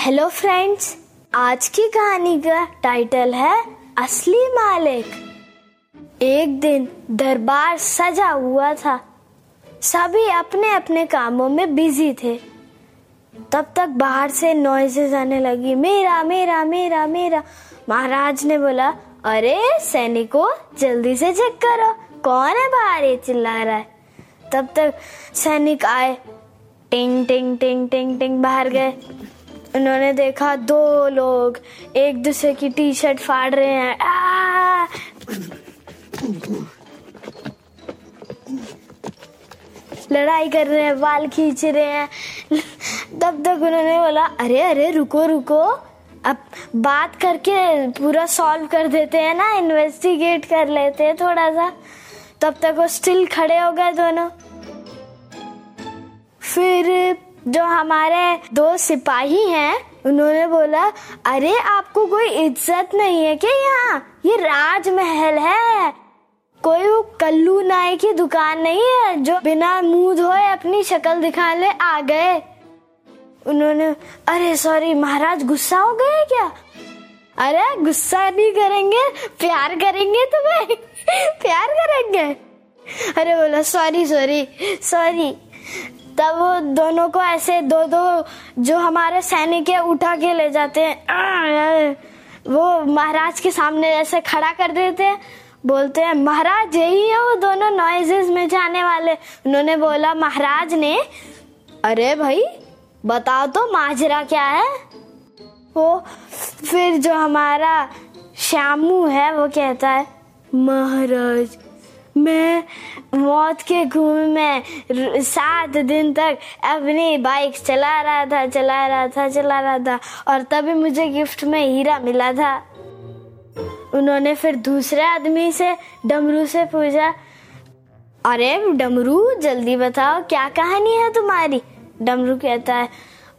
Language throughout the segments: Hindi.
हेलो फ्रेंड्स आज की कहानी का टाइटल है असली मालिक। एक दिन दरबार सजा हुआ था। सभी अपने अपने कामों में बिज़ी थे। तब तक बाहर से नॉइजेज आने लगी। मेरा मेरा मेरा मेरा। महाराज ने बोला, अरे, सैनिकों, जल्दी से चेक करो। कौन है बाहर? ये चिल्ला रहा है। तब तक सैनिक आए। टिंग टिंग टिंग टिंग टिंग, बाहर गए। उन्होंने देखा दो लोग एक दूसरे की टी शर्ट फाड़ रहे हैं। आ! लड़ाई कर रहे हैं, बाल खींच रहे हैं। तब तक उन्होंने बोला, अरे अरे, रुको रुको। अब बात करके पूरा सॉल्व कर देते हैं ना इन्वेस्टिगेट कर लेते हैं थोड़ा सा तब तक वो स्टिल खड़े हो गए दोनों। फिर जो हमारे दो सिपाही हैं, उन्होंने बोला, अरे, आपको कोई इज़्ज़त नहीं है क्या यहाँ? ये राजमहल है। कोई वो कल्लू नाई की दुकान नहीं है, जो बिना मुँह धोए अपनी शक्ल दिखाने आ गए? उन्होंने, अरे सॉरी महाराज, गुस्सा हो गए क्या? अरे, गुस्सा नहीं करेंगे, प्यार करेंगे तुम्हें, प्यार करेंगे? अरे, बोला सॉरी सॉरी सॉरी तब दोनों को ऐसे दो दो जो हमारे सैनिक है, उठा के ले जाते हैं। वो महाराज के सामने ऐसे खड़ा कर देते हैं। बोलते हैं, महाराज, यही है वो दोनों नॉइजेस में जाने वाले। उन्होंने बोला, महाराज ने अरे भाई, बताओ तो माजरा क्या है? वो फिर जो हमारा श्यामू है, वो कहता है, महाराज मैं मौत के कुएँ में सात दिन तक अपनी बाइक चला रहा था, चला रहा था, चला रहा था और तभी मुझे गिफ्ट में हीरा मिला था। उन्होंने फिर दूसरे आदमी से डमरू से पूछा, अरे डमरू, जल्दी बताओ, क्या कहानी है तुम्हारी? डमरू कहता है,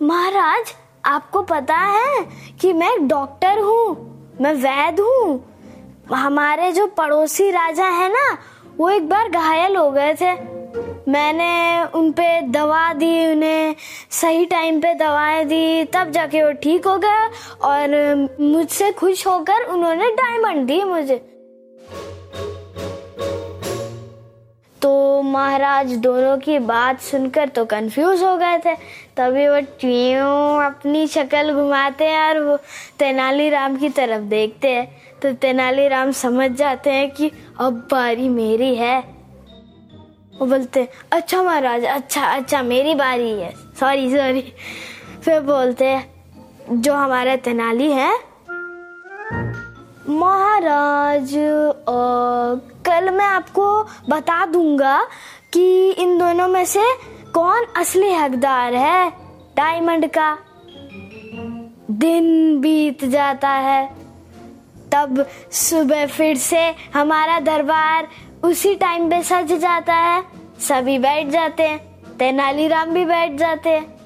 महाराज, आपको पता है कि मैं डॉक्टर हूँ, मैं वैद हूँ। हमारे जो पड़ोसी राजा है ना वो एक बार घायल हो गए थे। मैंने उन पे दवा दी, उन्हें सही टाइम पे दवाएँ दी, तब जाके वो ठीक हो गया और मुझसे खुश होकर उन्होंने डायमंड दी मुझे। तो महाराज, दोनों की बात सुनकर तो कंफ्यूज हो गए थे। तभी वो ट्यूं अपनी शक्ल घुमाते हैं और वो तेनालीराम की तरफ़ देखते हैं। तो तेनालीराम समझ जाते हैं कि अब बारी मेरी है। वो बोलते अच्छा महाराज अच्छा अच्छा मेरी बारी है। सॉरी सॉरी फिर बोलते, जो हमारे तेनाली है। महाराज कल मैं आपको बता दूँगा कि इन दोनों में से कौन असली हकदार है डायमंड का। दिन बीत जाता है। तब सुबह फिर से हमारा दरबार उसी टाइम पे सज जाता है। सभी बैठ जाते हैं तेनालीराम भी बैठ जाते हैं।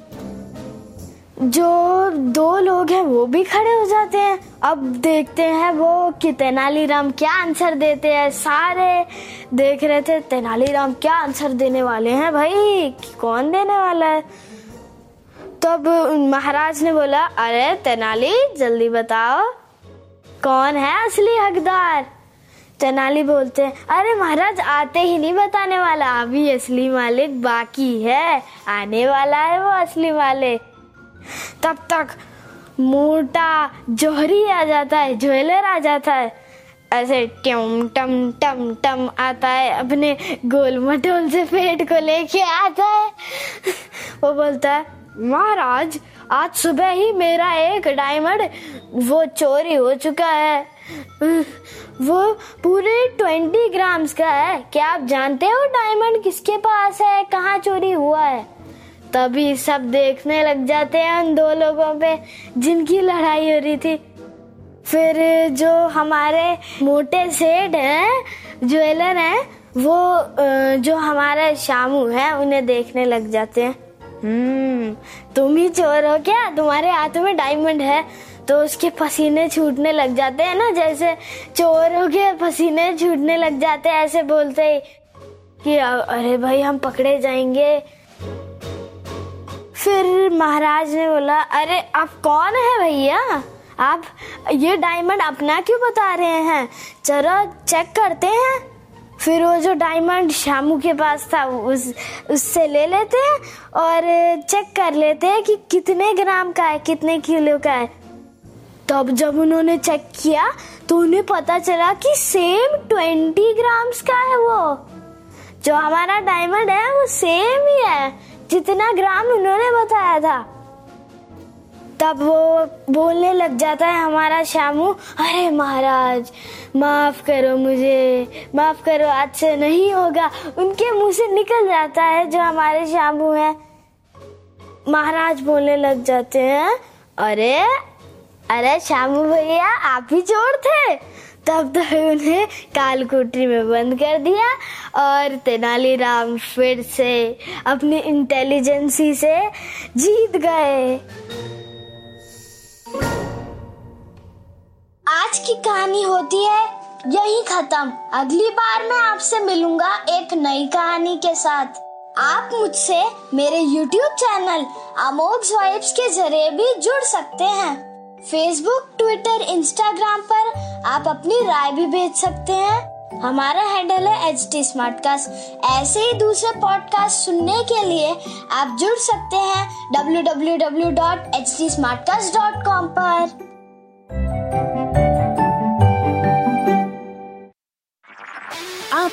जो दो लोग हैं, वो भी खड़े हो जाते हैं। अब देखते हैं वो कि तेनालीराम क्या आंसर देते हैं। सारे देख रहे थे तेनालीराम क्या आंसर देने वाले हैं भाई? कौन देने वाला है? तब महाराज ने बोला, अरे तेनाली, जल्दी बताओ कौन है असली हकदार? तेनाली बोलते हैं अरे महाराज, आते ही नहीं बताने वाला। अभी असली मालिक बाकी है। आने वाला है वो असली मालिक। तब तक मोटा जोहरी आ जाता है, ज्वेलर आ जाता है। ऐसे टम टम टम टम आता है, अपने गोल मटोल से पेट को लेके आता है। वो बोलता है, महाराज आज सुबह ही मेरा एक डायमंड वो चोरी हो चुका है। वो पूरे ट्वेंटी ग्राम्स का है। क्या आप जानते हो डायमंड किसके पास है? कहाँ चोरी हुआ है? तभी सब देखने लग जाते हैं उन दो लोगों पे, जिनकी लड़ाई हो रही थी। फिर जो हमारे मोटे सेठ हैं, ज्वेलर हैं, वो जो हमारे शामू हैं, उन्हें देखने लग जाते हैं। हम्म तुम ही चोर हो क्या? तुम्हारे हाथ में डायमंड है तो उसके पसीने छूटने लग जाते हैं ना, जैसे चोर के पसीने छूटने लग जाते हैं, ऐसे बोलते ही कि अरे भाई, हम पकड़े जाएँगे। फिर महाराज ने बोला, अरे, आप कौन है भैया? आप ये डायमंड अपना क्यों बता रहे हैं? चलो चेक करते हैं। फिर वो जो डायमंड शामू के पास था, उस, उससे ले लेते हैं और चेक कर लेते हैं कि कितने ग्राम का है, कितने किलो का है। तब जब उन्होंने चेक किया तो उन्हें पता चला कि सेम ट्वेंटी ग्राम्स का है वो। जो हमारा डायमंड है, वो सेम ही है, जितना ग्राम उन्होंने बताया था। तब वो बोलने लग जाता है हमारा शामू अरे महाराज, माफ़ करो मुझे, माफ़ करो, आज से नहीं होगा। उनके मुँह से निकल जाता है जो हमारे शामू है। महाराज बोलने लग जाते हैं, अरे अरे शामू भैया, आप ही चोर थे। तब तक तो उन्हें कालकोठरी में बंद कर दिया और तेनालीराम फिर से अपनी इंटेलिजेंसी से जीत गए। की कहानी होती है, यही खत्म। अगली बार मैं आपसे मिलूँगा एक नई कहानी के साथ। आप मुझसे मेरे YouTube चैनल अमोघ वाइब्स के ज़रिए भी जुड़ सकते हैं। फेसबुक ट्विटर इंस्टाग्राम पर आप अपनी राय भी भेज सकते हैं। हमारा हैंडल है एच टी ऐसे ही दूसरे पॉडकास्ट सुनने के लिए आप जुड़ सकते हैं W W W dot H www.htsmartcast.com पर। आप